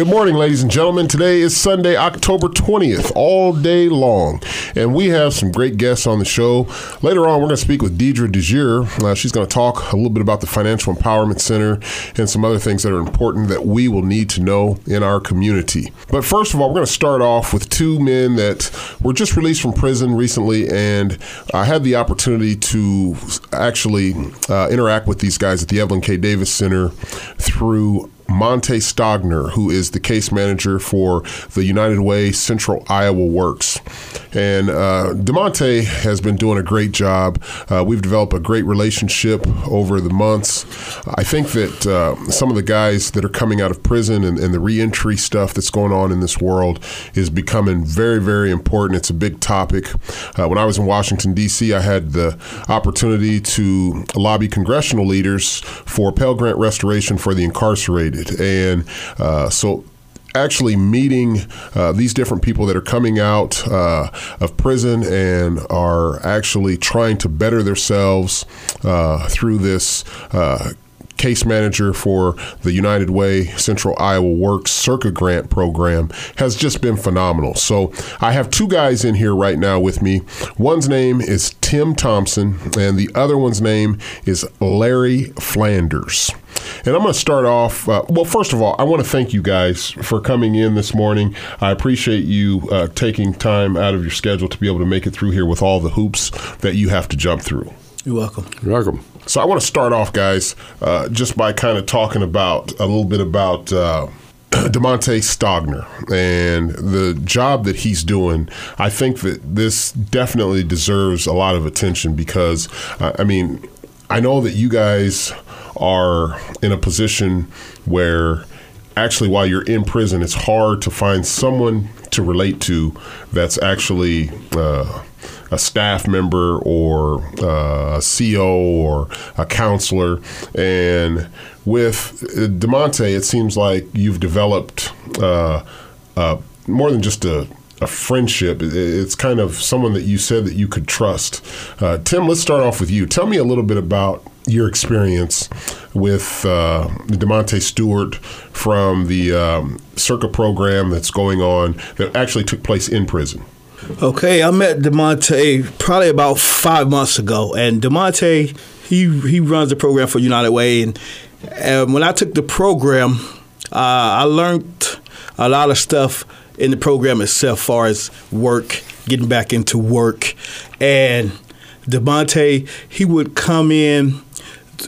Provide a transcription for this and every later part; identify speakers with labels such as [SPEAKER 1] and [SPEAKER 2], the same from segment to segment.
[SPEAKER 1] Good morning, ladies and gentlemen. Today is Sunday, October 20th, all day long. And we have some great guests on the show. Later on, we're going to speak with Deidre DeJear. Uh, she's going to talk a little bit about the Financial Empowerment Center and some other things that are important that we will need to know in our community. But first of all, we're going to start off with two men that were just released from prison recently. And I had the opportunity to actually uh, interact with these guys at the Evelyn K. Davis Center through Monte Stogner, who is the case manager for the United Way Central Iowa Works. And uh, DeMonte has been doing a great job. Uh, we've developed a great relationship over the months. I think that uh, some of the guys that are coming out of prison and, and the reentry stuff that's going on in this world is becoming very, very important. It's a big topic. Uh, when I was in Washington, D.C., I had the opportunity to lobby congressional leaders for Pell Grant restoration for the incarcerated. And uh, so actually meeting uh, these different people that are coming out uh, of prison and are actually trying to better themselves uh, through this uh, case manager for the United Way Central Iowa Works Circa Grant program, has just been phenomenal. So I have two guys in here right now with me. One's name is Tim Thompson, and the other one's name is Larry Flanders. And I'm going to start off. Uh, well, first of all, I want to thank you guys for coming in this morning. I appreciate you uh, taking time out of your schedule to be able to make it through here with all the hoops that you have to jump through.
[SPEAKER 2] You're welcome.
[SPEAKER 3] You're welcome.
[SPEAKER 1] So I want to start off, guys, uh, just by kind of talking about a little bit about. Uh, DeMonte Stogner and the job that he's doing, I think that this definitely deserves a lot of attention because, uh, I mean, I know that you guys are in a position where actually while you're in prison, it's hard to find someone to relate to that's actually uh, a staff member or uh, a CO or a counselor. And with DeMonte, it seems like you've developed uh, uh, more than just a a friendship. It's kind of someone that you said that you could trust. Uh, Tim, let's start off with you. Tell me a little bit about your experience with uh, DeMonte Stewart from the um, Circa program that's going on that actually took place in prison.
[SPEAKER 2] Okay, I met DeMonte probably about five months ago, and DeMonte he he runs the program for United Way, and, and when I took the program, uh, I learned a lot of stuff in the program itself, far as work, getting back into work, and DeMonte he would come in,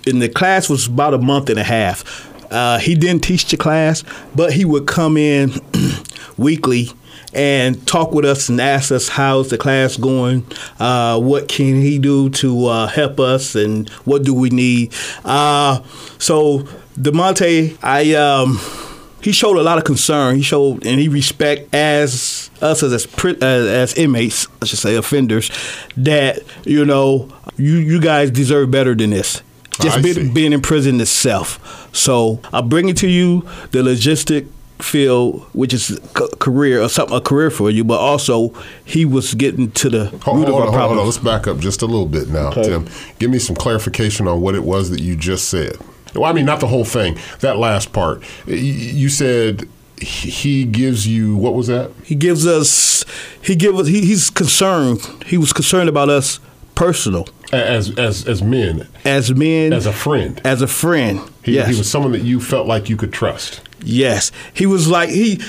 [SPEAKER 2] and the class was about a month and a half. Uh, he didn't teach the class, but he would come in weekly and talk with us and ask us how's the class going, uh, what can he do to uh, help us, and what do we need. Uh, so DeMonte, I um, he showed a lot of concern. He showed and he respect as us as as, as inmates, I should say, offenders, that you know you you guys deserve better than this. Just being, being in prison itself. So I bring it to you the logistic field, which is a career or something, a career for you, but also he was getting to the
[SPEAKER 1] hold,
[SPEAKER 2] root
[SPEAKER 1] hold
[SPEAKER 2] of
[SPEAKER 1] on,
[SPEAKER 2] our
[SPEAKER 1] hold on,
[SPEAKER 2] problem.
[SPEAKER 1] hold on. Let's back up just a little bit now,
[SPEAKER 2] Okay.
[SPEAKER 1] Tim. Give me some clarification on what it was that you just said. Well, I mean, not the whole thing. That last part. You said he gives you what was that?
[SPEAKER 2] He gives us, he give us, he, he's concerned. He was concerned about us personal
[SPEAKER 1] As as as men,
[SPEAKER 2] as men,
[SPEAKER 1] as a friend.
[SPEAKER 2] as a friend.
[SPEAKER 1] He,
[SPEAKER 2] yes,
[SPEAKER 1] he was someone that you felt like you could trust.
[SPEAKER 2] yes. He was like he.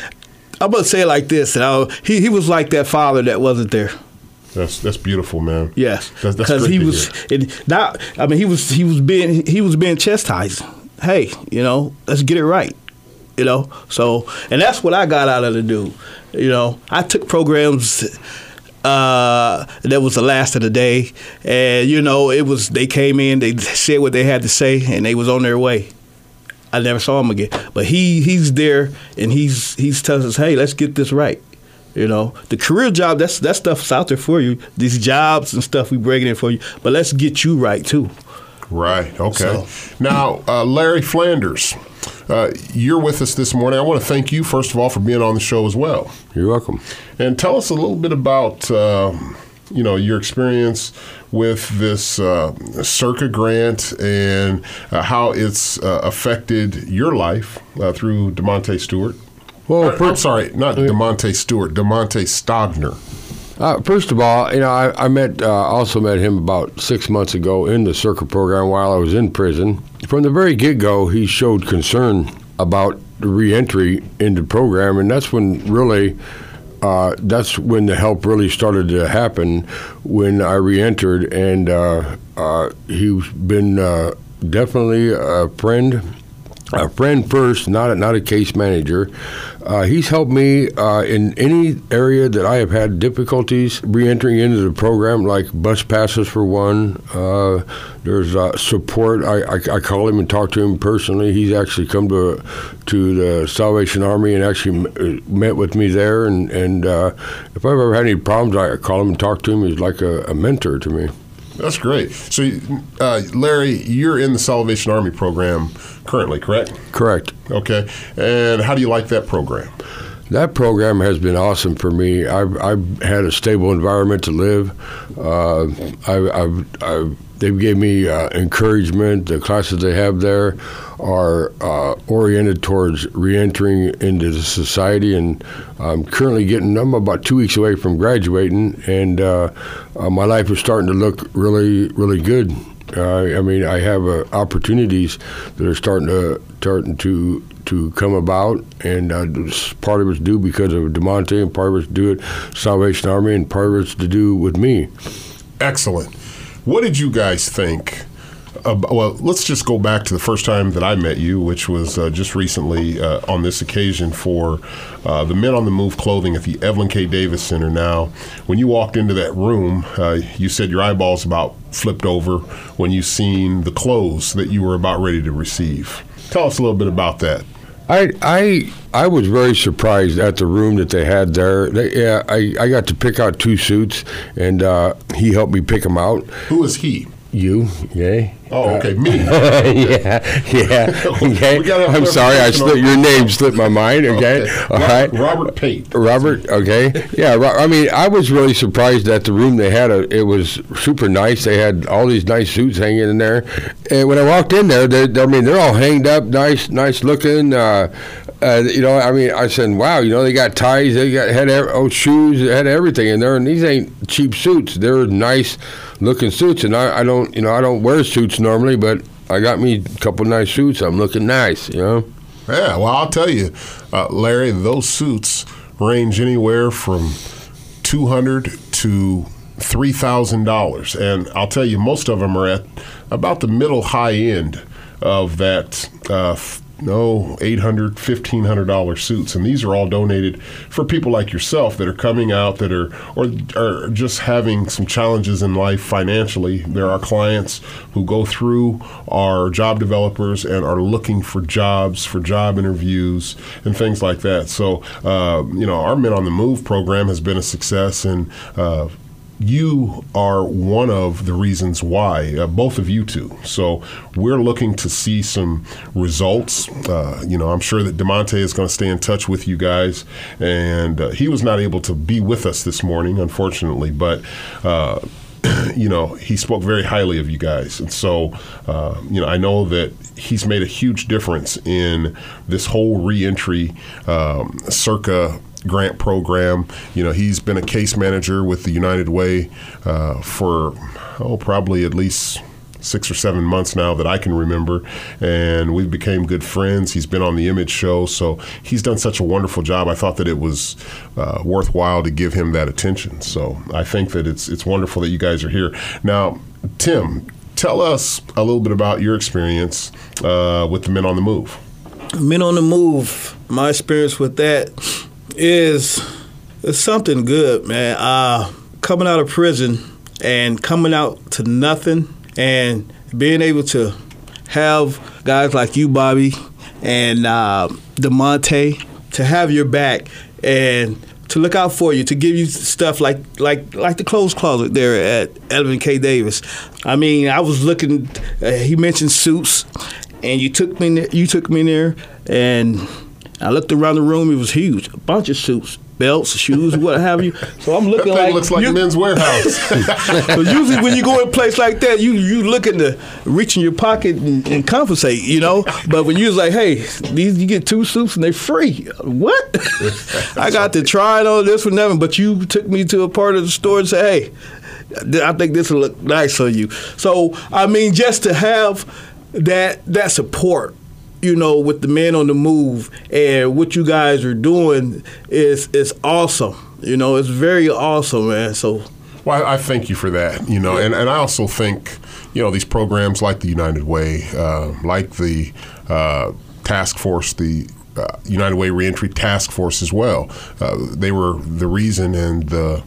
[SPEAKER 2] I'm gonna say it like this. And I'll, he he was like that father that wasn't there.
[SPEAKER 1] That's that's beautiful, man.
[SPEAKER 2] Yes,
[SPEAKER 1] That's- that's
[SPEAKER 2] because he was and not. I mean, he was he was being he was being chastised. Hey, you know, let's get it right. You know, so and that's what I got out of the dude. You know, I took programs. Uh, that was the last of the day, and you know, it was they came in, they said what they had to say, and they was on their way. I never saw him again, but he he's there, and he's he's telling us, hey, let's get this right. You know, the career job that's that stuff's out there for you. These jobs and stuff we bringing in for you, but let's get you right too.
[SPEAKER 1] Right. Okay.
[SPEAKER 2] So-
[SPEAKER 1] Now, uh, Larry Flanders, uh, you're with us this morning. I want to thank you first of all for being on the show as well.
[SPEAKER 3] You're welcome.
[SPEAKER 1] And tell us a little bit about, um, you know, your experience with this uh, Circa grant and uh, how it's uh, affected your life uh, through DeMonte Stewart. Well, uh, I'm sorry, not Demonte Stewart, Demonte Stogner.
[SPEAKER 3] Uh, first of all, you know, I, I met uh, also met him about six months ago in the circuit program while I was in prison. From the very get go, he showed concern about the reentry into the program, and that's when really. Uh, that's when the help really started to happen when I reentered, and uh, uh, he's been uh, definitely a friend a friend first, not a, not a case manager. Uh, he's helped me uh, in any area that I have had difficulties re-entering into the program, like bus passes for one. Uh, there's uh, support. I, I, I, call him and talk to him personally. He's actually come to to the Salvation Army and actually uh, met with me there. And, and uh, if I've ever had any problems, I call him and talk to him. He's like a, a mentor to me.
[SPEAKER 1] That's great. So, uh, Larry, you're in the Salvation Army program currently, correct?
[SPEAKER 3] Correct.
[SPEAKER 1] Okay. And how do you like that program?
[SPEAKER 3] That program has been awesome for me. I've, I've had a stable environment to live. Uh, I've, I've, I've they gave me uh, encouragement. The classes they have there are uh, oriented towards reentering into the society, and I'm currently getting. I'm about two weeks away from graduating, and uh, uh my life is starting to look really, really good. Uh, I mean, I have uh, opportunities that are starting to starting to to come about, and part of it's due because of Demonte, and part of it's due at Salvation Army, and part of it's to do with me.
[SPEAKER 1] Excellent. What did you guys think? About, well, let's just go back to the first time that I met you, which was uh, just recently uh, on this occasion for uh, the Men on the Move clothing at the Evelyn K. Davis Center. Now, when you walked into that room, uh, you said your eyeballs about flipped over when you seen the clothes that you were about ready to receive. Tell us a little bit about that.
[SPEAKER 3] I I I was very surprised at the room that they had there. They, yeah, I, I got to pick out two suits, and uh, he helped me pick them out.
[SPEAKER 1] Who is he?
[SPEAKER 3] You, okay?
[SPEAKER 1] Oh, okay, me.
[SPEAKER 3] yeah, yeah. Okay. I'm sorry, I slipped your name slipped my mind. Okay, okay. all right.
[SPEAKER 1] Robert Pate.
[SPEAKER 3] Robert. Okay. Yeah. I mean, I was really surprised at the room they had. A, it was super nice. They had all these nice suits hanging in there, and when I walked in there, they, I mean, they're all hanged up, nice, nice looking. Uh, uh, you know, I mean, I said, wow, you know, they got ties, they got had oh, shoes, they had everything in there, and these ain't cheap suits. They're nice looking suits, and I, I don't, you know, I don't wear suits normally, but I got me a couple nice suits. I'm looking nice, you know.
[SPEAKER 1] Yeah, well, I'll tell you, uh, Larry, those suits range anywhere from two hundred to three thousand dollars, and I'll tell you, most of them are at about the middle high end of that uh, no $800 $1500 suits and these are all donated for people like yourself that are coming out that are or are just having some challenges in life financially. There are clients who go through our job developers and are looking for jobs for job interviews and things like that. So uh, you know our men on the move program has been a success and uh, you are one of the reasons why, uh, both of you two. So we're looking to see some results. Uh, you know, I'm sure that Demonte is going to stay in touch with you guys, and uh, he was not able to be with us this morning, unfortunately, but. Uh, you know, he spoke very highly of you guys. And so, uh, you know, I know that he's made a huge difference in this whole reentry um, circa grant program. You know, he's been a case manager with the United Way uh, for oh probably at least six or seven months now that I can remember, and we became good friends. He's been on the Image Show, so he's done such a wonderful job. I thought that it was uh, worthwhile to give him that attention. So I think that it's it's wonderful that you guys are here now. Tim, tell us a little bit about your experience uh, with the Men on the Move.
[SPEAKER 2] Men on the Move. My experience with that is something good, man. Uh, coming out of prison and coming out to nothing and being able to have guys like you, Bobby, and uh, Demonte to have your back and to look out for you, to give you stuff like like like the clothes closet there at Evelyn K. Davis. I mean, I was looking. Uh, he mentioned suits, and you took me. You took me there, and I looked around the room. It was huge, a bunch of suits, belts, shoes, what have you. So I'm looking
[SPEAKER 1] That thing
[SPEAKER 2] like
[SPEAKER 1] looks like
[SPEAKER 2] you-
[SPEAKER 1] Men's Wearhouse.
[SPEAKER 2] so usually when you go in a place like that, you you looking to reach in your pocket and, and compensate, you know. But when you was like, hey, these you get two suits and they're free. What? I got to try it on this one, never. But you took me to a part of the store and said, hey, I think this will look nice on you. So I mean, just to have that that support. You know, with the men on the move and what you guys are doing is is awesome. You know, it's very awesome, man. So
[SPEAKER 1] Well, I, I thank you for that. You know, and, and I also think, you know, these programs like the United Way, uh, like the uh, task force, the uh, United Way Reentry Task Force as well. Uh, they were the reason and the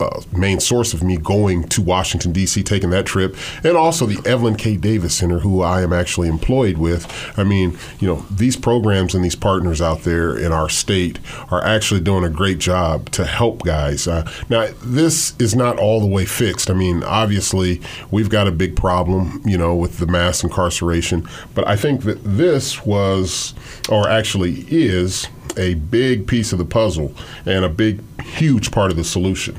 [SPEAKER 1] uh, main source of me going to Washington D.C., taking that trip, and also the Evelyn K. Davis Center, who I am actually employed with. I mean, you know, these programs and these partners out there in our state are actually doing a great job to help guys. Uh, now, this is not all the way fixed. I mean, obviously, we've got a big problem, you know, with the mass incarceration, but I think that this was, or actually is, a big piece of the puzzle and a big, huge part of the solution.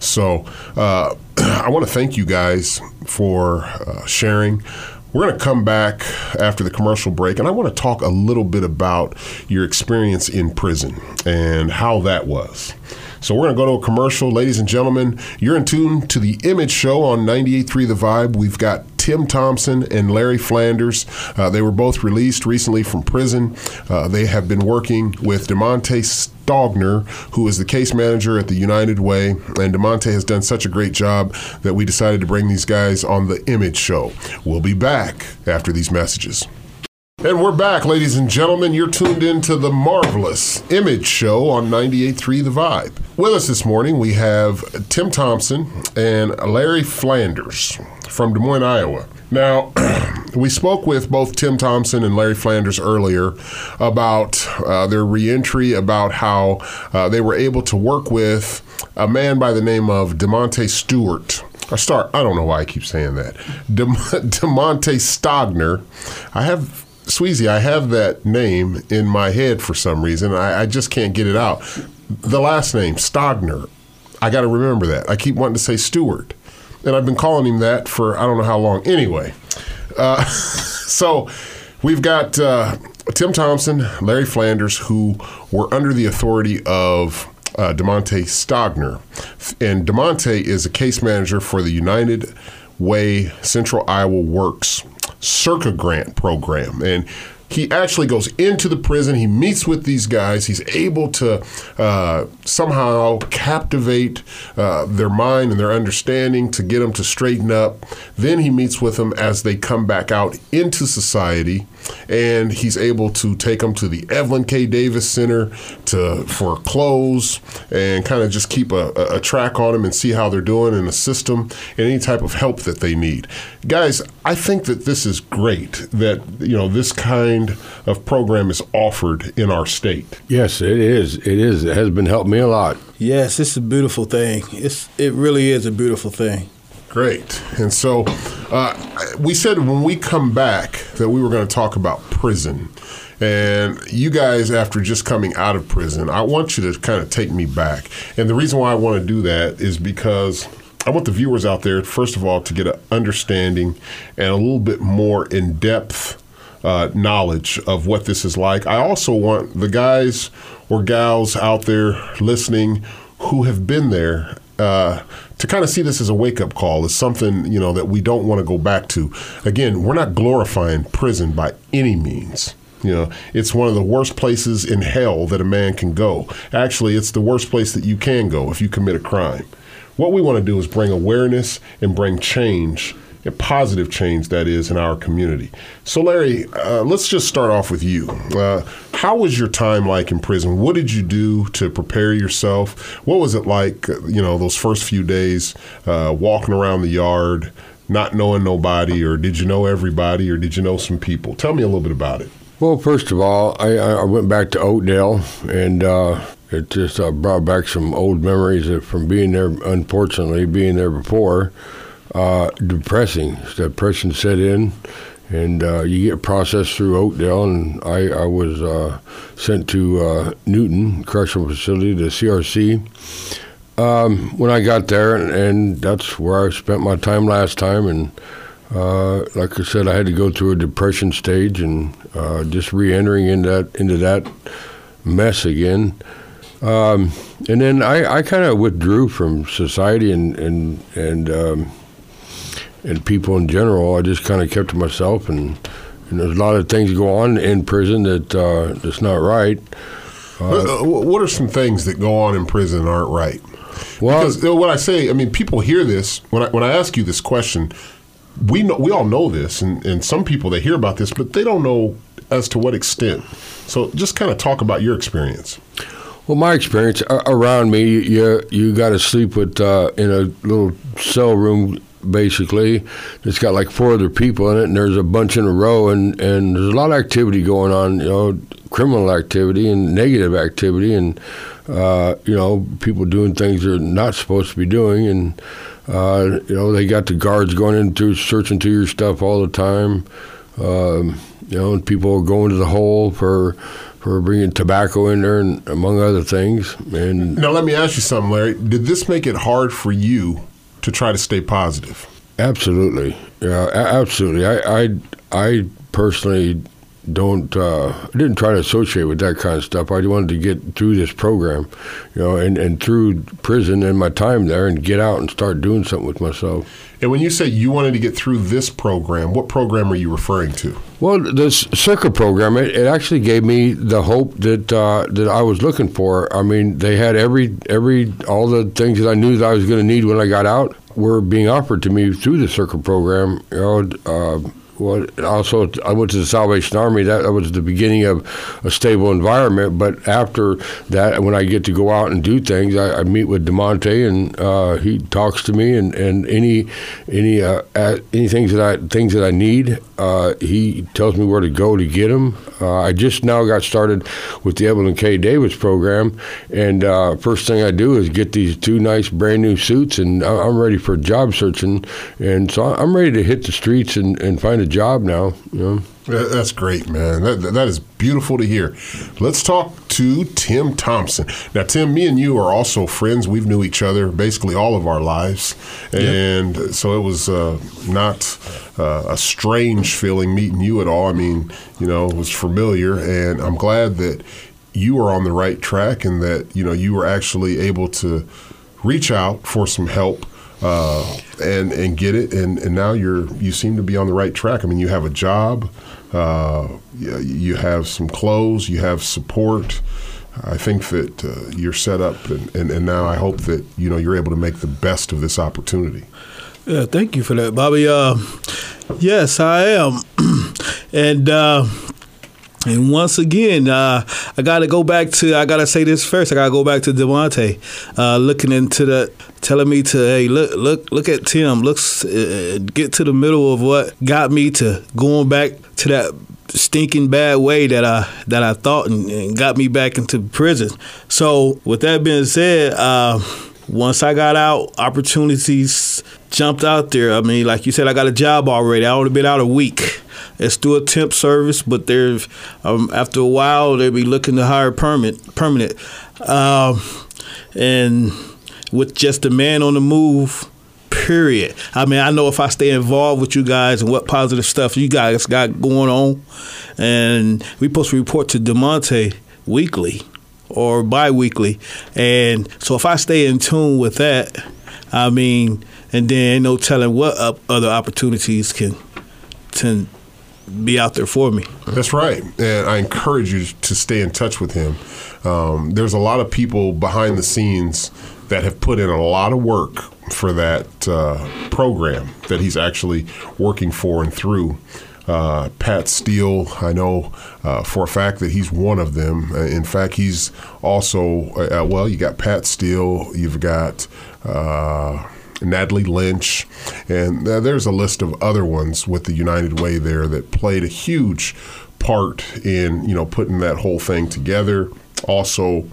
[SPEAKER 1] So uh, I want to thank you guys for uh, sharing. We're going to come back after the commercial break, and I want to talk a little bit about your experience in prison and how that was. So we're going to go to a commercial. Ladies and gentlemen, you're in tune to the Image Show on 98.3 The Vibe. We've got Tim Thompson and Larry Flanders. Uh, they were both released recently from prison. Uh, they have been working with DeMonte Stogner, who is the case manager at the United Way. And DeMonte has done such a great job that we decided to bring these guys on the Image Show. We'll be back after these messages. And we're back, ladies and gentlemen. You're tuned in to the marvelous Image Show on 98.3 The Vibe. With us this morning, we have Tim Thompson and Larry Flanders from Des Moines, Iowa. Now, we spoke with both Tim Thompson and Larry Flanders earlier about uh, their reentry, about how uh, they were able to work with a man by the name of DeMonte Stewart. I start. I don't know why I keep saying that. De, DeMonte Stogner. I have Sweezy, I have that name in my head for some reason. I, I just can't get it out. The last name, Stogner. I got to remember that. I keep wanting to say Stewart. And I've been calling him that for I don't know how long. Anyway, uh, so we've got uh, Tim Thompson, Larry Flanders, who were under the authority of uh, DeMonte Stogner. And DeMonte is a case manager for the United Way Central Iowa Works Circa Grant program. And he actually goes into the prison. He meets with these guys. He's able to uh, somehow captivate uh, their mind and their understanding to get them to straighten up. Then he meets with them as they come back out into society, and he's able to take them to the Evelyn K. Davis Center to for clothes and kind of just keep a, a track on them and see how they're doing and assist them in any type of help that they need. Guys, I think that this is great that you know this kind of program is offered in our state.
[SPEAKER 3] Yes, it is. It is. It has been helping me a lot.
[SPEAKER 2] Yes, it's a beautiful thing. It's it really is a beautiful thing.
[SPEAKER 1] Great. And so uh, we said when we come back that we were going to talk about prison. And you guys, after just coming out of prison, I want you to kind of take me back. And the reason why I want to do that is because I want the viewers out there, first of all, to get an understanding and a little bit more in depth uh, knowledge of what this is like. I also want the guys or gals out there listening who have been there uh, to kind of see this as a wake up call, as something you know that we don't want to go back to. Again, we're not glorifying prison by any means. You know, it's one of the worst places in hell that a man can go. Actually, it's the worst place that you can go if you commit a crime. What we want to do is bring awareness and bring change, a positive change that is in our community. So, Larry, uh, let's just start off with you. Uh, how was your time like in prison? What did you do to prepare yourself? What was it like, uh, you know, those first few days uh, walking around the yard, not knowing nobody, or did you know everybody, or did you know some people? Tell me a little bit about it.
[SPEAKER 3] Well, first of all, I, I went back to Oakdale, and uh, it just uh, brought back some old memories from being there. Unfortunately, being there before, uh, depressing. Depression set in, and uh, you get processed through Oakdale, and I, I was uh, sent to uh, Newton Correctional Facility, the CRC. Um, when I got there, and, and, that's where I spent my time last time, and uh, like I said, I had to go through a depression stage, and uh, just re-entering into that into that mess again. Um, and then I, I kind of withdrew from society and and and um, and people in general. I just kind of kept to myself, and, and there's a lot of things go on in prison that uh, that's not right.
[SPEAKER 1] Uh, what are some things that go on in prison that aren't right?
[SPEAKER 3] Well,
[SPEAKER 1] because uh, when I say, I mean, people hear this when I when I ask you this question. We know we all know this, and, and some people they hear about this, but they don't know as to what extent. So, just kind of talk about your experience.
[SPEAKER 3] Well, my experience around me, you you got to sleep with uh, in a little cell room basically. It's got like four other people in it, and there's a bunch in a row, and, and there's a lot of activity going on, you know, criminal activity and negative activity, and, uh, you know, people doing things they're not supposed to be doing. And, uh, you know, they got the guards going in into searching through your stuff all the time. Um, you know, and people going to the hole for for bringing tobacco in there, and among other things. And
[SPEAKER 1] now, let me ask you something, Larry. Did this make it hard for you to try to stay positive.
[SPEAKER 3] Absolutely, yeah, absolutely. I, I, I personally don't uh, didn't try to associate with that kind of stuff. I wanted to get through this program, you know, and, and through prison and my time there, and get out and start doing something with myself.
[SPEAKER 1] And when you say you wanted to get through this program, what program are you referring to?
[SPEAKER 3] Well, this circuit program, it, it actually gave me the hope that uh, that I was looking for. I mean, they had every every all the things that I knew that I was going to need when I got out were being offered to me through the circuit program. You know, uh, well, also I went to the Salvation Army. That, that, was the beginning of a stable environment. But after that, when I get to go out and do things, I, I meet with Demonte, and uh, he talks to me, and, and any any uh, any things that I things that I need, uh, he tells me where to go to get them. Uh, I just now got started with the Evelyn K. Davis program, and uh, first thing I do is get these two nice brand new suits, and I'm ready for job searching, and so I'm ready to hit the streets and, and find a job now. You know?
[SPEAKER 1] That's great, man. That, that is beautiful to hear. Let's talk to Tim Thompson. Now, Tim, me and you are also friends. We've knew each other basically all of our lives, and yep. so it was uh, not uh, a strange feeling meeting you at all. I mean, you know, it was familiar, and I'm glad that you are on the right track and that you know you were actually able to reach out for some help uh, and and get it. And, and now you're you seem to be on the right track. I mean, you have a job, uh, you have some clothes, you have support. I think that uh, you're set up, and, and, and now I hope that you know you're able to make the best of this opportunity.
[SPEAKER 2] Yeah, thank you for that, Bobby. Uh, yes, I am, and uh, and once again, uh, I got to go back to. I got to say this first. I got to go back to Devonte, uh, looking into the, telling me to hey look look look at Tim. Looks uh, get to the middle of what got me to going back to that stinking bad way that I that I thought and, and got me back into prison. So with that being said, uh, once I got out, opportunities jumped out there. I mean, like you said, I got a job already. I only been out a week. It's through a temp service, but there's um, after a while they'll be looking to hire permanent. Permanent, um, and with just a man on the move. Period. I mean, I know if I stay involved with you guys and what positive stuff you guys got going on, and we supposed to report to Demonte weekly or bi-weekly, and so if I stay in tune with that, I mean, and then no telling what other opportunities can can be out there for me.
[SPEAKER 1] That's right, and I encourage you to stay in touch with him. Um, there's a lot of people behind the scenes that have put in a lot of work for that uh, program that he's actually working for and through. Uh, Pat Steele, I know uh, for a fact that he's one of them. Uh, in fact, he's also, uh, well, you got Pat Steele, you've got uh, Natalie Lynch, and uh, there's a list of other ones with the United Way there that played a huge part in, you know, putting that whole thing together. Also,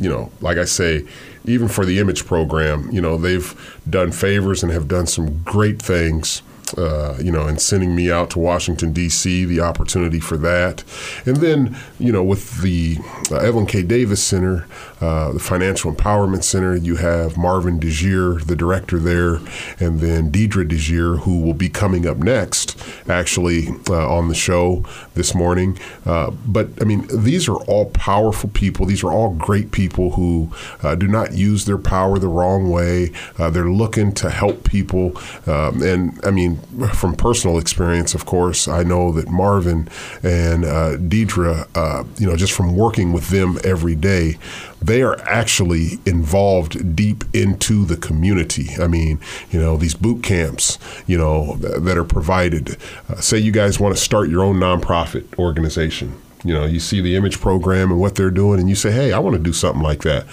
[SPEAKER 1] you know, like I say, even for the image program, you know, they've done favors and have done some great things uh, you know, and sending me out to Washington D.C. The opportunity for that, and then you know, with the uh, Evelyn K. Davis Center, uh, the Financial Empowerment Center, you have Marvin DeJear, the director there, and then Deidre DeJear, who will be coming up next, actually uh, on the show this morning. Uh, but I mean, these are all powerful people. These are all great people who uh, do not use their power the wrong way. they're looking to help people, um, and I mean, from personal experience, of course, I know that Marvin and uh, Deidre, uh, you know, just from working with them every day, they are actually involved deep into the community. I mean, you know, these boot camps, you know, that are provided. Uh, say you guys want to start your own nonprofit organization. You know, you see the image program and what they're doing, and you say, hey, I want to do something like that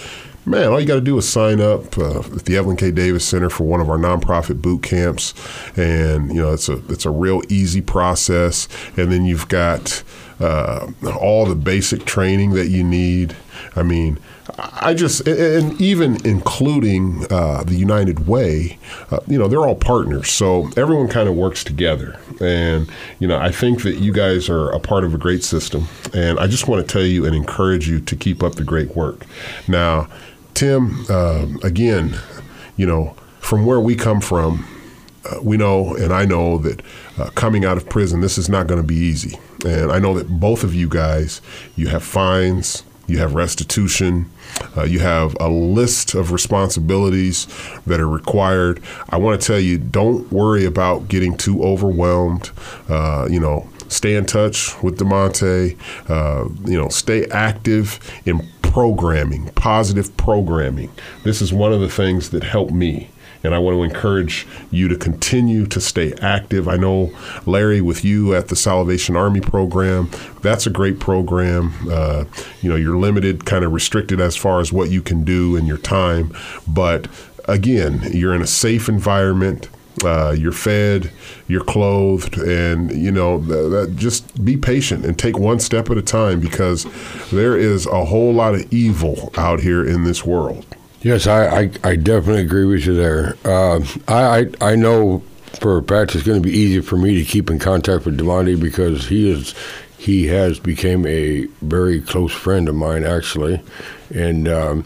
[SPEAKER 1] man, all you got to do is sign up uh, at the Evelyn K. Davis Center for one of our nonprofit boot camps, and you know it's a it's a real easy process. And then you've got uh, all the basic training that you need. I mean, I just, and even including uh, the United Way, uh, you know, they're all partners. So everyone kind of works together. And, you know, I think that you guys are a part of a great system. And I just want to tell you and encourage you to keep up the great work. Now, Tim, uh, again, you know, from where we come from, uh, we know, and I know that uh, coming out of prison, this is not going to be easy. And I know that both of you guys, you have fines, you have restitution, uh, you have a list of responsibilities that are required. I want to tell you, don't worry about getting too overwhelmed. Uh, you know, stay in touch with Demonte. Uh, you know, stay active in programming, positive programming. This is one of the things that helped me and I want to encourage you to continue to stay active. I know, Larry, with you at the Salvation Army program, that's a great program. Uh, you know, you're limited, kind of restricted as far as what you can do in your time, but again, you're in a safe environment. Uh, you're fed, you're clothed, and you know th- that just be patient and take one step at a time because there is a whole lot of evil out here in this world.
[SPEAKER 3] Yes, I, I, I definitely agree with you there. Uh, I, I, I know for a fact it's going to be easy for me to keep in contact with Demonte because he is he has became a very close friend of mine actually, and. Um,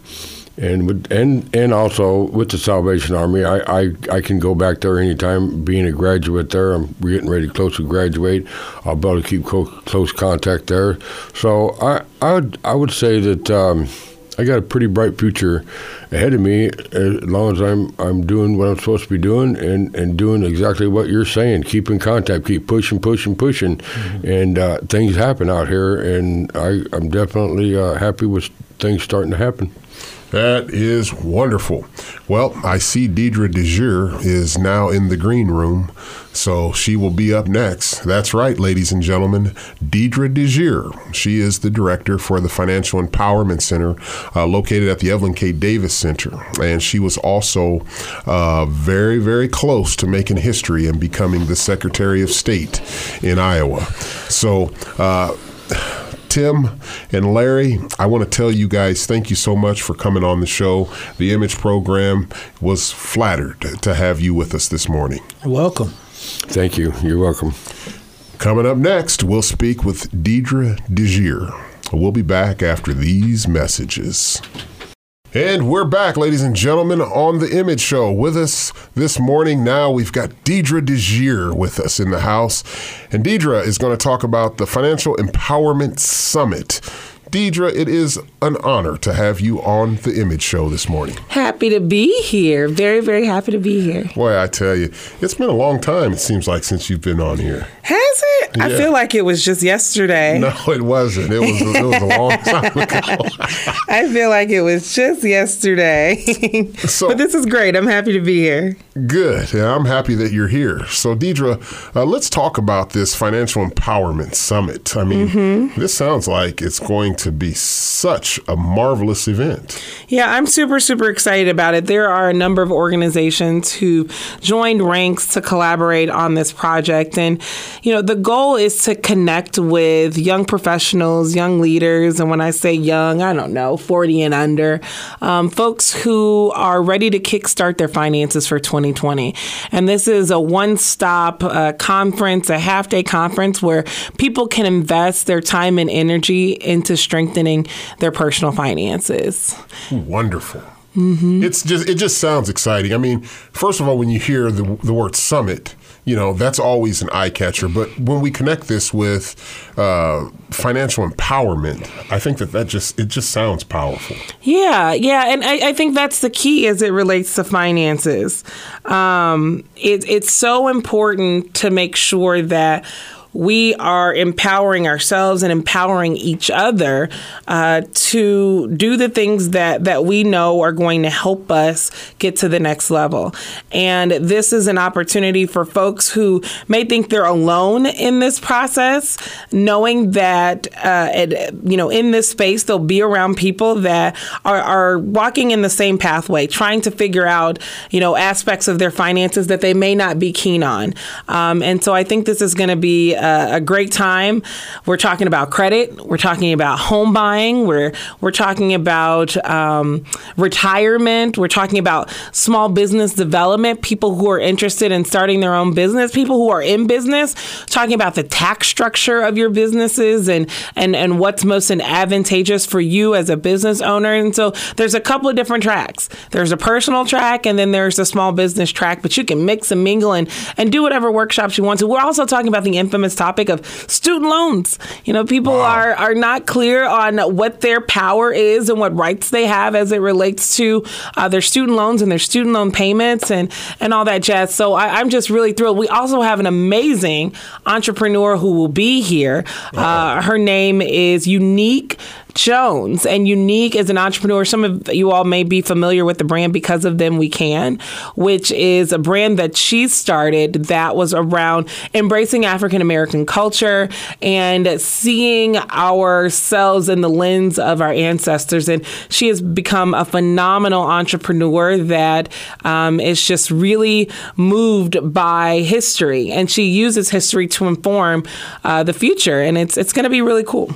[SPEAKER 3] and with, and and also with the Salvation Army, I, I, I can go back there anytime. Being a graduate there, I'm getting ready to close to graduate. I'll be able to keep co- close contact there. So I I would I would say that um, I got a pretty bright future ahead of me as long as I'm I'm doing what I'm supposed to be doing and, and doing exactly what you're saying. Keep in contact, keep pushing, pushing, pushing, mm-hmm. and uh, things happen out here. And I, I'm definitely uh, happy with things starting to happen.
[SPEAKER 1] That is wonderful. Well, I see Deidre DeJear is now in the green room, so she will be up next. That's right, ladies and gentlemen, Deidre DeJear. She is the director for the Financial Empowerment Center uh, located at the Evelyn K. Davis Center. And she was also uh, very, very close to making history and becoming the Secretary of State in Iowa. So, uh, Tim and Larry, I want to tell you guys thank you so much for coming on the show. The Image program was flattered to have you with us this morning.
[SPEAKER 2] You're welcome.
[SPEAKER 3] Thank you. You're welcome.
[SPEAKER 1] Coming up next, we'll speak with Deidre DeJear. We'll be back after these messages. And we're back, ladies and gentlemen, on the Image Show. With us this morning now, we've got Deidre DeJear with us in the house. And Deidre is going to talk about the Financial Empowerment Summit. Deidre, it is an honor to have you on the Image Show this morning.
[SPEAKER 4] Happy to be here. Very, very happy to be here.
[SPEAKER 1] Boy, I tell you, it's been a long time, it seems like, since you've been on here.
[SPEAKER 4] Has it? Yeah. I feel like it was just yesterday.
[SPEAKER 1] No, it wasn't. It was, it was a long time ago.
[SPEAKER 4] I feel like it was just yesterday. so, but this is great. I'm happy to be here.
[SPEAKER 1] Good. Yeah, I'm happy that you're here. So, Deidre, uh, let's talk about this Financial Empowerment Summit. I mean, mm-hmm. this sounds like it's going to be such a marvelous event.
[SPEAKER 4] Yeah, I'm super, super excited about it. There are a number of organizations who joined ranks to collaborate on this project. And, you know, the goal is to connect with young professionals, young leaders, and when I say young, I don't know, 40 and under, um, folks who are ready to kickstart their finances for 2020. And this is a one stop uh, conference, a half day conference where people can invest their time and energy into strengthening their personal finances.
[SPEAKER 1] Wonderful. Mm-hmm. It's just it just sounds exciting. I mean, first of all, when you hear the the word summit, you know that's always an eye catcher. But when we connect this with uh, financial empowerment, I think that that just it just sounds powerful.
[SPEAKER 4] Yeah, yeah, and I, I think that's the key as it relates to finances. Um, it, it's so important to make sure that we are empowering ourselves and empowering each other uh, to do the things that, that we know are going to help us get to the next level. And this is an opportunity for folks who may think they're alone in this process, knowing that, uh, it, you know, in this space, they'll be around people that are, are walking in the same pathway, trying to figure out, you know, aspects of their finances that they may not be keen on. Um, and so I think this is going to be a, a great time. We're talking about credit. We're talking about home buying. We're we're talking about um, retirement. We're talking about small business development. People who are interested in starting their own business. People who are in business. Talking about the tax structure of your businesses and and and what's most advantageous for you as a business owner. And so there's a couple of different tracks. There's a personal track and then there's a small business track. But you can mix and mingle and and do whatever workshops you want to. We're also talking about the infamous this topic of student loans. You know, people wow. are are not clear on what their power is and what rights they have as it relates to uh, their student loans and their student loan payments and and all that jazz. So I, am just really thrilled. We also have an amazing entrepreneur who will be here. Uh, her name is Eunique Jones and Eunique as an entrepreneur. Some of you all may be familiar with the brand because of them we can, which is a brand that she started that was around embracing African American culture and seeing ourselves in the lens of our ancestors. And she has become a phenomenal entrepreneur that um, is just really moved by history, and she uses history to inform uh, the future. And it's it's going to be really cool.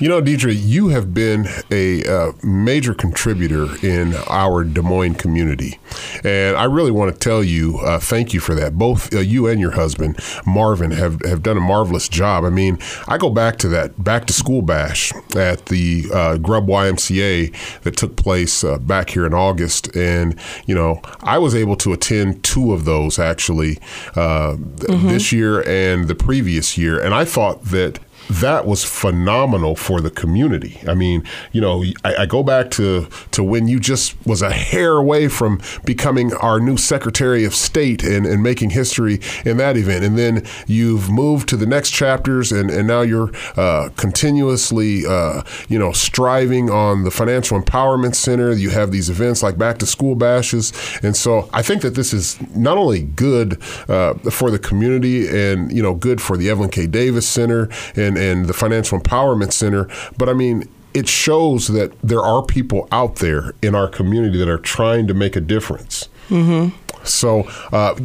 [SPEAKER 1] You know, Deidre, you have been a uh, major contributor in our Des Moines community. And I really want to tell you, uh, thank you for that. Both uh, you and your husband, Marvin, have, have done a marvelous job. I mean, I go back to that back to school bash at the uh, Grubb YMCA that took place uh, back here in August. And, you know, I was able to attend two of those actually uh, mm-hmm. this year and the previous year. And I thought that that was phenomenal for the community. I mean, you know, I, I, go back to to when you just was a hair away from becoming our new Secretary of State and, and making history in that event, and then you've moved to the next chapters, and, and now you're uh, continuously, uh, you know, striving on the Financial Empowerment Center. You have these events like Back to School Bashes, and so I think that this is not only good uh, for the community and you know good for the Evelyn K. Davis Center and and the Financial Empowerment Center. But I mean, it shows that there are people out there in our community that are trying to make a difference. Mm-hmm. So, uh,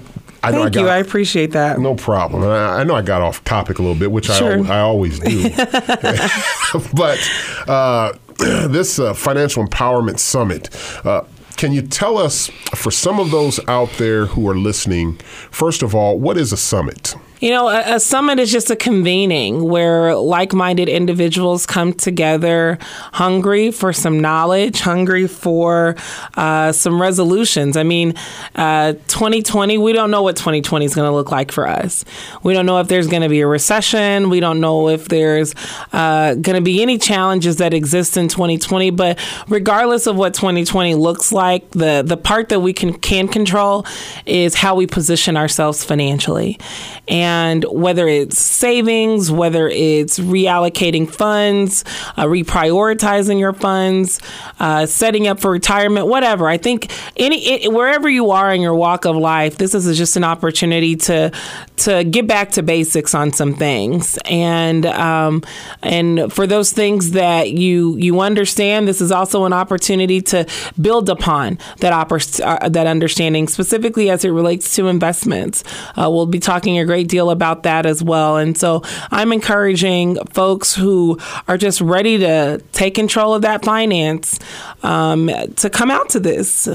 [SPEAKER 4] I Thank I got, you. I appreciate that.
[SPEAKER 1] No problem. I, I, know I got off topic a little bit, which sure. I, I always do. but uh, this uh, Financial Empowerment Summit, uh, can you tell us, for some of those out there who are listening, first of all, what is a summit?
[SPEAKER 4] You know, a, a, summit is just a convening where like minded individuals come together hungry for some knowledge, hungry for uh, some resolutions. I mean, uh, 2020, we don't know what 2020 is going to look like for us. We don't know if there's going to be a recession. We don't know if there's uh, going to be any challenges that exist in 2020. But regardless of what 2020 looks like, the, the part that we can, can control is how we position ourselves financially. And and whether it's savings, whether it's reallocating funds, uh, reprioritizing your funds, uh, setting up for retirement, whatever. I think any it, wherever you are in your walk of life, this is just an opportunity to to get back to basics on some things, and um, and for those things that you you understand, this is also an opportunity to build upon that oppor- uh, that understanding, specifically as it relates to investments. Uh, we'll be talking a great deal deal about that as well. And so I'm encouraging folks who are just ready to take control of that finance um, to come out to this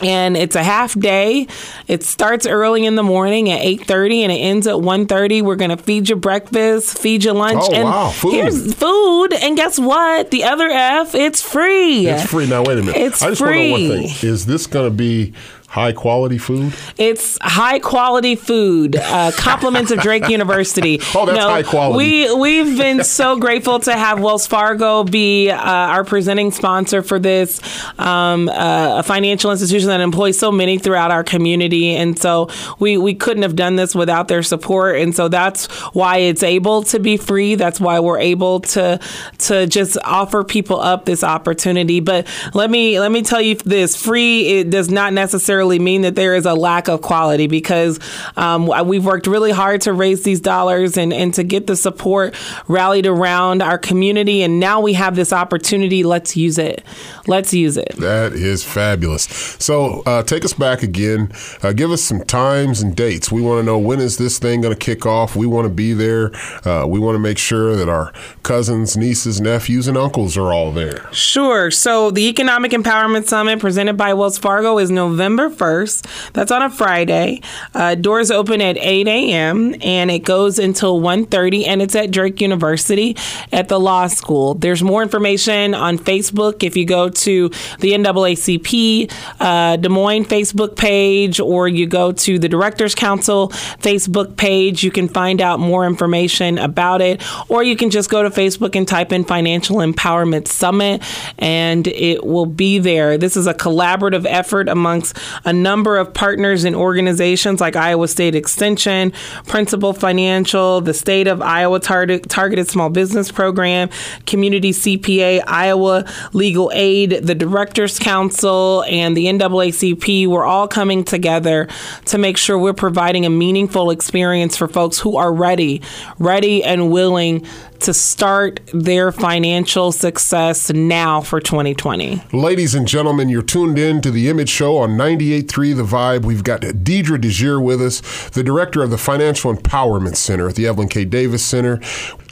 [SPEAKER 4] and it's a half day it starts early in the morning at 8.30 and it ends at 1.30 we're going to feed you breakfast feed you lunch
[SPEAKER 1] Oh,
[SPEAKER 4] and
[SPEAKER 1] wow, food.
[SPEAKER 4] here's food and guess what the other f it's free
[SPEAKER 1] It's free. Now, wait a minute.
[SPEAKER 4] It's
[SPEAKER 1] I just want to know one
[SPEAKER 4] free.
[SPEAKER 1] thing. Is this going to be high quality food?
[SPEAKER 4] It's high quality food. Uh, compliments of Drake University.
[SPEAKER 1] Oh, that's high quality.
[SPEAKER 4] We we've been so grateful to have Wells Fargo be uh, our presenting sponsor for this, um, uh, a financial institution that employs so many throughout our community, and so we we couldn't have done this without their support, and so that's why it's able to be free. That's why we're able to to just offer people up this opportunity. But let me let me tell you this: free it does not necessarily mean that there is a lack of quality because um, we've worked really hard to raise these dollars and, and to get the support rallied around our community. And now we have this opportunity. Let's use it. Let's use it.
[SPEAKER 1] That is fabulous. So, uh, take us back again. Uh, give us some times and dates. We want to know when is this thing going to kick off. We want to be there. Uh, we want to make sure that our cousins, nieces, nephews, and uncles are all there.
[SPEAKER 4] Sure. So the Economic Empowerment Summit presented by Wells Fargo is November 1st. That's on a Friday. Uh, doors open at 8 a.m. and it goes until 1.30 and it's at Drake University at the law school. There's more information on Facebook if you go to the NAACP uh, Des Moines Facebook page or you go to the Directors Council Facebook page. You can find out more information about it or you can just go to Facebook and type in Financial Empowerment Summit and it will be there. This is a collaborative effort amongst a number of partners and organizations like Iowa State Extension, Principal Financial, the State of Iowa Tar- Targeted Small Business Program, Community CPA, Iowa Legal Aid, the Directors Council, and the NAACP. We're all coming together to make sure we're providing a meaningful experience for folks who are ready, ready and willing to start their financial success now for 2020.
[SPEAKER 1] Ladies and gentlemen, you're tuned in to the Image Show on 98.3 The Vibe. We've got Deidre DeJear with us, the director of the Financial Empowerment Center at the Evelyn K. Davis Center.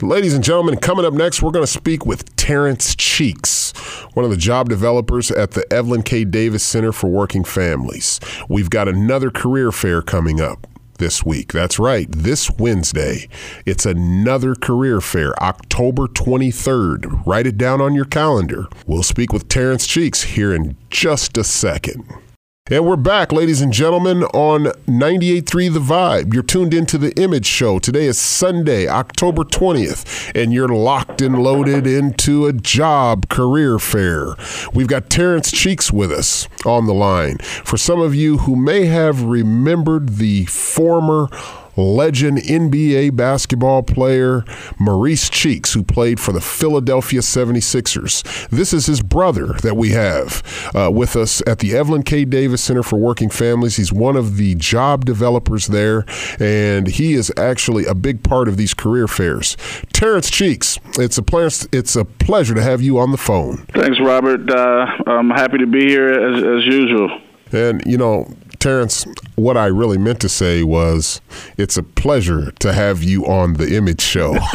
[SPEAKER 1] Ladies and gentlemen, coming up next, we're going to speak with Terrence Cheeks, one of the job developers at the Evelyn K. Davis Center for Working Families. We've got another career fair coming up this week. That's right, this Wednesday. It's another career fair, October 23rd. Write it down on your calendar. We'll speak with Terrence Cheeks here in just a second. And we're back, ladies and gentlemen, on 98.3 The Vibe. You're tuned into The Image Show. Today is Sunday, October 20th, and you're locked and loaded into a job career fair. We've got Terrence Cheeks with us on the line. For some of you who may have remembered the former legend NBA basketball player Maurice Cheeks, who played for the Philadelphia 76ers. This is his brother that we have uh, with us at the Evelyn K. Davis Center for Working Families. He's one of the job developers there, and he is actually a big part of these career fairs. Terrence Cheeks, it's a ple- it's a pleasure to have you on the phone.
[SPEAKER 5] Thanks, Robert. Uh, I'm happy to be here as, as usual.
[SPEAKER 1] And, you know, Terrence, what I really meant to say was it's a pleasure to have you on the Image Show.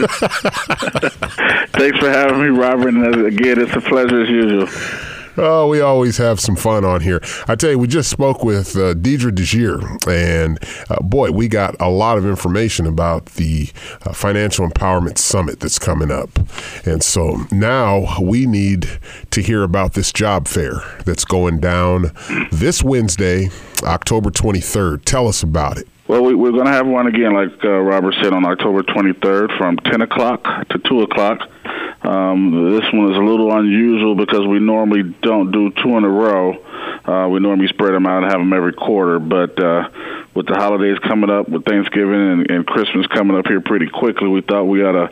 [SPEAKER 5] Thanks for having me, Robert. And again, it's a pleasure as usual.
[SPEAKER 1] Oh, we always have some fun on here. I tell you, we just spoke with uh, Deidre DeJear, and uh, boy, we got a lot of information about the uh, Financial Empowerment Summit that's coming up. And so now we need to hear about this job fair that's going down this Wednesday, October 23rd. Tell us about it.
[SPEAKER 5] Well, we, we're going to have one again, like uh, Robert said, on October 23rd from 10 o'clock to 2 o'clock. Um, this one is a little unusual because we normally don't do two in a row. Uh, we normally spread them out and have them every quarter. But uh, with the holidays coming up, with Thanksgiving and, and Christmas coming up here pretty quickly, we thought we ought to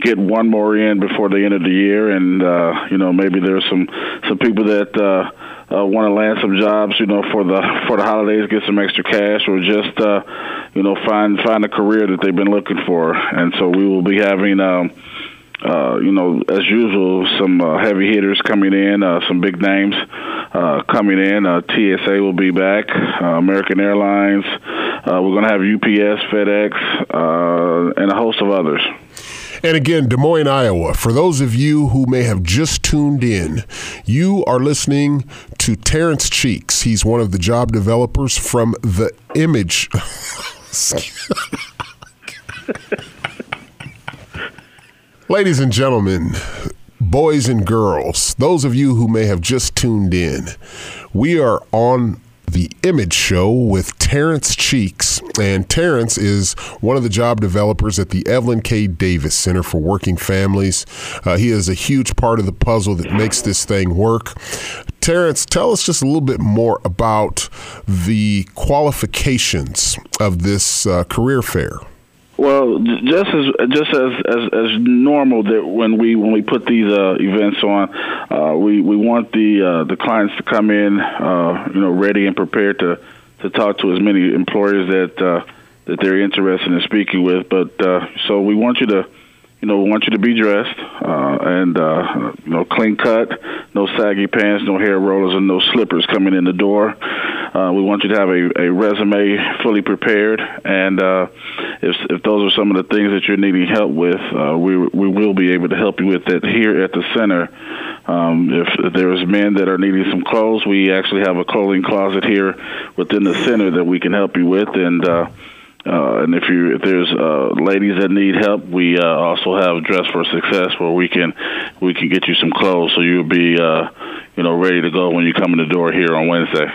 [SPEAKER 5] get one more in before the end of the year. And, uh, you know, maybe there's some, some people that. Uh, uh, want to land some jobs, you know, for the for the holidays, get some extra cash, or just uh, you know find find a career that they've been looking for. And so we will be having. Um, uh, you know, as usual, some uh, heavy hitters coming in, uh, some big names uh, coming in. Uh, TSA will be back, uh, American Airlines, Uh, we're going to have UPS, FedEx, uh, and a host of others.
[SPEAKER 1] And again, Des Moines, Iowa. For those of you who may have just tuned in, you are listening to Terrence Cheeks. He's one of the job developers from the Image. Ladies and gentlemen, boys and girls, those of you who may have just tuned in, we are on the Image Show with Terrence Cheeks. And Terrence is one of the job developers at the Evelyn K. Davis Center for Working Families. Uh, he is a huge part of the puzzle that makes this thing work. Terrence, tell us just a little bit more about the qualifications of this uh, career fair.
[SPEAKER 5] Well, just as just as, as, as normal that when we when we put these uh, events on, uh, we we want the uh, the clients to come in, uh, you know, ready and prepared to to talk to as many employers that uh, that they're interested in speaking with. But uh, so we want you to you know, we want you to be dressed uh, and uh, you know, clean cut, no saggy pants, no hair rollers, and no slippers coming in the door. Uh, we want you to have a, a resume fully prepared, and uh, if if those are some of the things that you're needing help with, uh, we we will be able to help you with that here at the center. Um, if, if there's men that are needing some clothes, we actually have a clothing closet here within the center that we can help you with, and uh, uh, and if you if there's uh, ladies that need help, we uh, also have Dress for Success, where we can we can get you some clothes, so you'll be uh, you know ready to go when you come in the door here on Wednesday.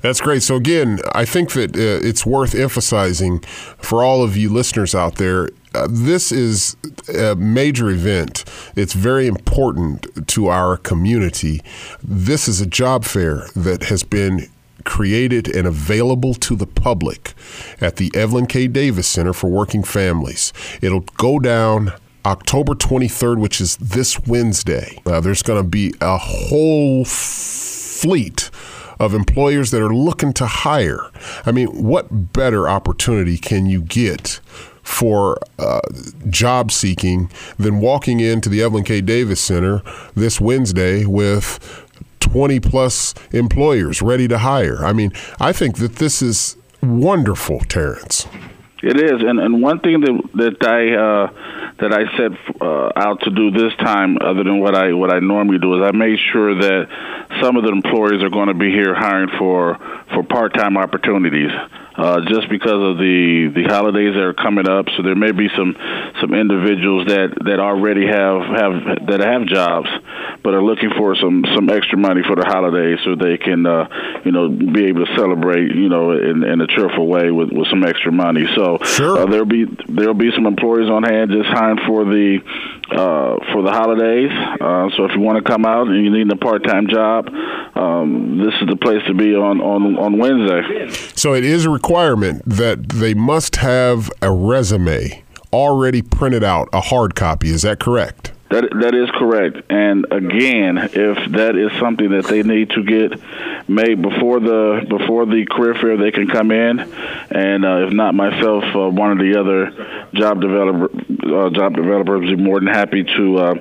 [SPEAKER 1] That's great. So again, I think that uh, it's worth emphasizing for all of you listeners out there. Uh, this is a major event. It's very important to our community. This is a job fair that has been created and available to the public at the Evelyn K. Davis Center for Working Families. It'll go down October 23rd, which is this Wednesday. There's going to be a whole fleet of employers that are looking to hire. I mean, what better opportunity can you get? For uh, job seeking than walking into the Evelyn K. Davis Center this Wednesday with 20 plus employers ready to hire. I mean, I think that this is wonderful, Terrence.
[SPEAKER 5] It is, and and one thing that that I uh, that I set uh, out to do this time, other than what I what I normally do, is I made sure that some of the employers are going to be here hiring for for part time opportunities uh, just because of the the holidays that are coming up. So there may be some some individuals that that already have have that have jobs, but are looking for some some extra money for the holidays, so they can uh, you know be able to celebrate you know in, in a cheerful way with, with some extra money. So
[SPEAKER 1] sure.
[SPEAKER 5] uh, there'll be there'll be some employees on hand just hiring for the uh, for the holidays. Uh, so if you want to come out and you need a part time job, um, this is the place to be on on on Wednesday.
[SPEAKER 1] So it is a requirement that they must have a resume already printed out, a hard copy. Is that correct?
[SPEAKER 5] That that is correct. And again, if that is something that they need to get made before the before the career fair, they can come in. And uh, if not myself, uh, one of the other job developer uh, job developers would be more than happy to uh,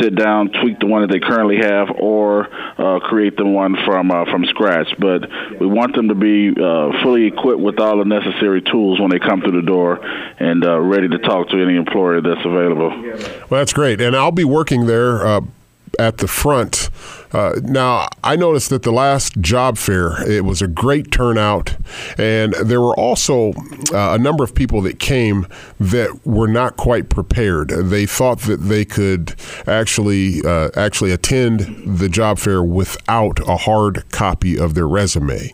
[SPEAKER 5] sit down, tweak the one that they currently have, or uh, create the one from uh, from scratch. But we want them to be fully equipped with all the necessary tools when they come through the door and ready to talk to any employer that's available.
[SPEAKER 1] Well, that's great. And I'll I'll be working there uh, at the front. Uh, now, I noticed that the last job fair, it was a great turnout, and there were also uh, a number of people that came that were not quite prepared. They thought that they could actually uh, actually attend the job fair without a hard copy of their resume.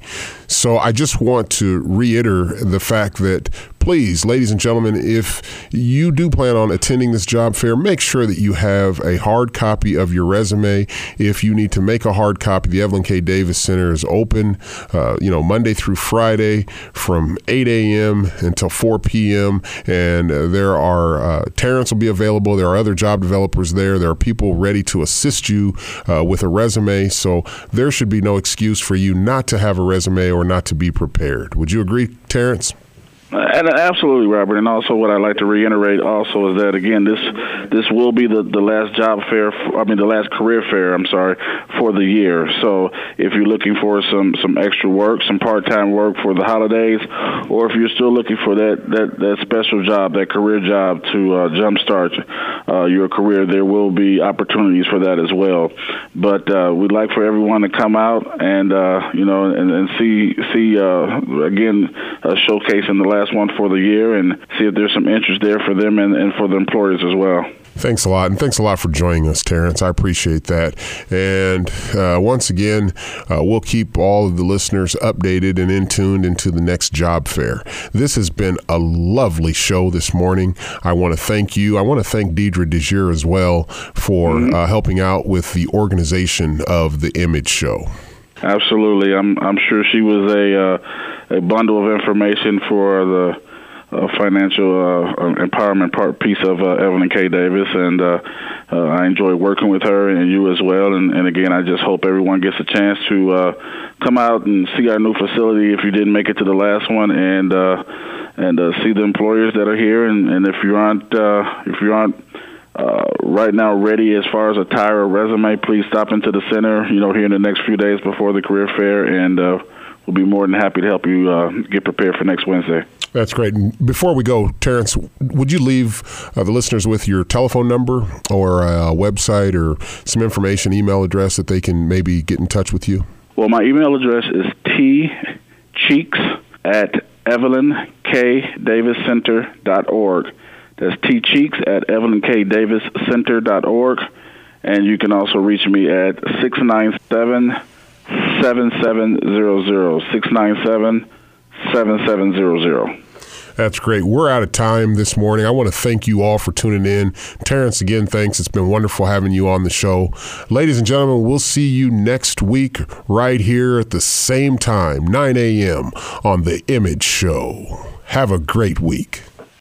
[SPEAKER 1] So I just want to reiterate the fact that please, ladies and gentlemen, if you do plan on attending this job fair, make sure that you have a hard copy of your resume. If you need to make a hard copy, the Evelyn K. Davis Center is open, uh, you know, Monday through Friday from 8 a.m. until 4 p.m. And uh, there are, uh, Terrence will be available. There are other job developers there. There are people ready to assist you uh, with a resume. So there should be no excuse for you not to have a resume or not to be prepared. Would you agree, Terrence?
[SPEAKER 5] And absolutely, Robert. And also, what I'd like to reiterate also is that again, this this will be the, the last job fair. For, I mean, the last career fair. I'm sorry for the year. So if you're looking for some some extra work, some part time work for the holidays, or if you're still looking for that that, that special job, that career job to uh, jumpstart uh, your career, there will be opportunities for that as well. But uh, we'd like for everyone to come out and uh, you know and, and see see uh, again showcasing the last one for the year and see if there's some interest there for them and, and for the employers as well.
[SPEAKER 1] Thanks a lot, and thanks a lot for joining us, Terrence. I appreciate that. And uh, once again, uh, we'll keep all of the listeners updated and in tuned into the next job fair. This has been a lovely show this morning. I want to thank you. I want to thank Deidre DeJear as well for mm-hmm. uh, helping out with the organization of the Image Show.
[SPEAKER 5] Absolutely, I'm I'm sure she was a uh, a bundle of information for the uh, financial uh, empowerment part piece of uh, Evelyn K. Davis, and uh, uh, I enjoy working with her and you as well. And, and again, I just hope everyone gets a chance to uh, come out and see our new facility if you didn't make it to the last one, and uh, and uh, see the employers that are here. And, and if you aren't uh, if you aren't uh, right now ready as far as a tire or resume, please stop into the center, you know, here in the next few days before the career fair, and uh, we'll be more than happy to help you uh, get prepared for next Wednesday.
[SPEAKER 1] That's great. And before we go, Terrence, would you leave uh, the listeners with your telephone number or a website or some information, email address that they can maybe get in touch with you?
[SPEAKER 5] Well, my email address is tcheeks at evelynKdaviscenter.org. That's tcheeks at evelynKdaviscenter.org. And you can also reach me at 697 7700. 697 7700.
[SPEAKER 1] That's great. We're out of time this morning. I want to thank you all for tuning in. Terrence, again, thanks. It's been wonderful having you on the show. Ladies and gentlemen, we'll see you next week right here at the same time, 9 a.m. on The Image Show. Have a great week.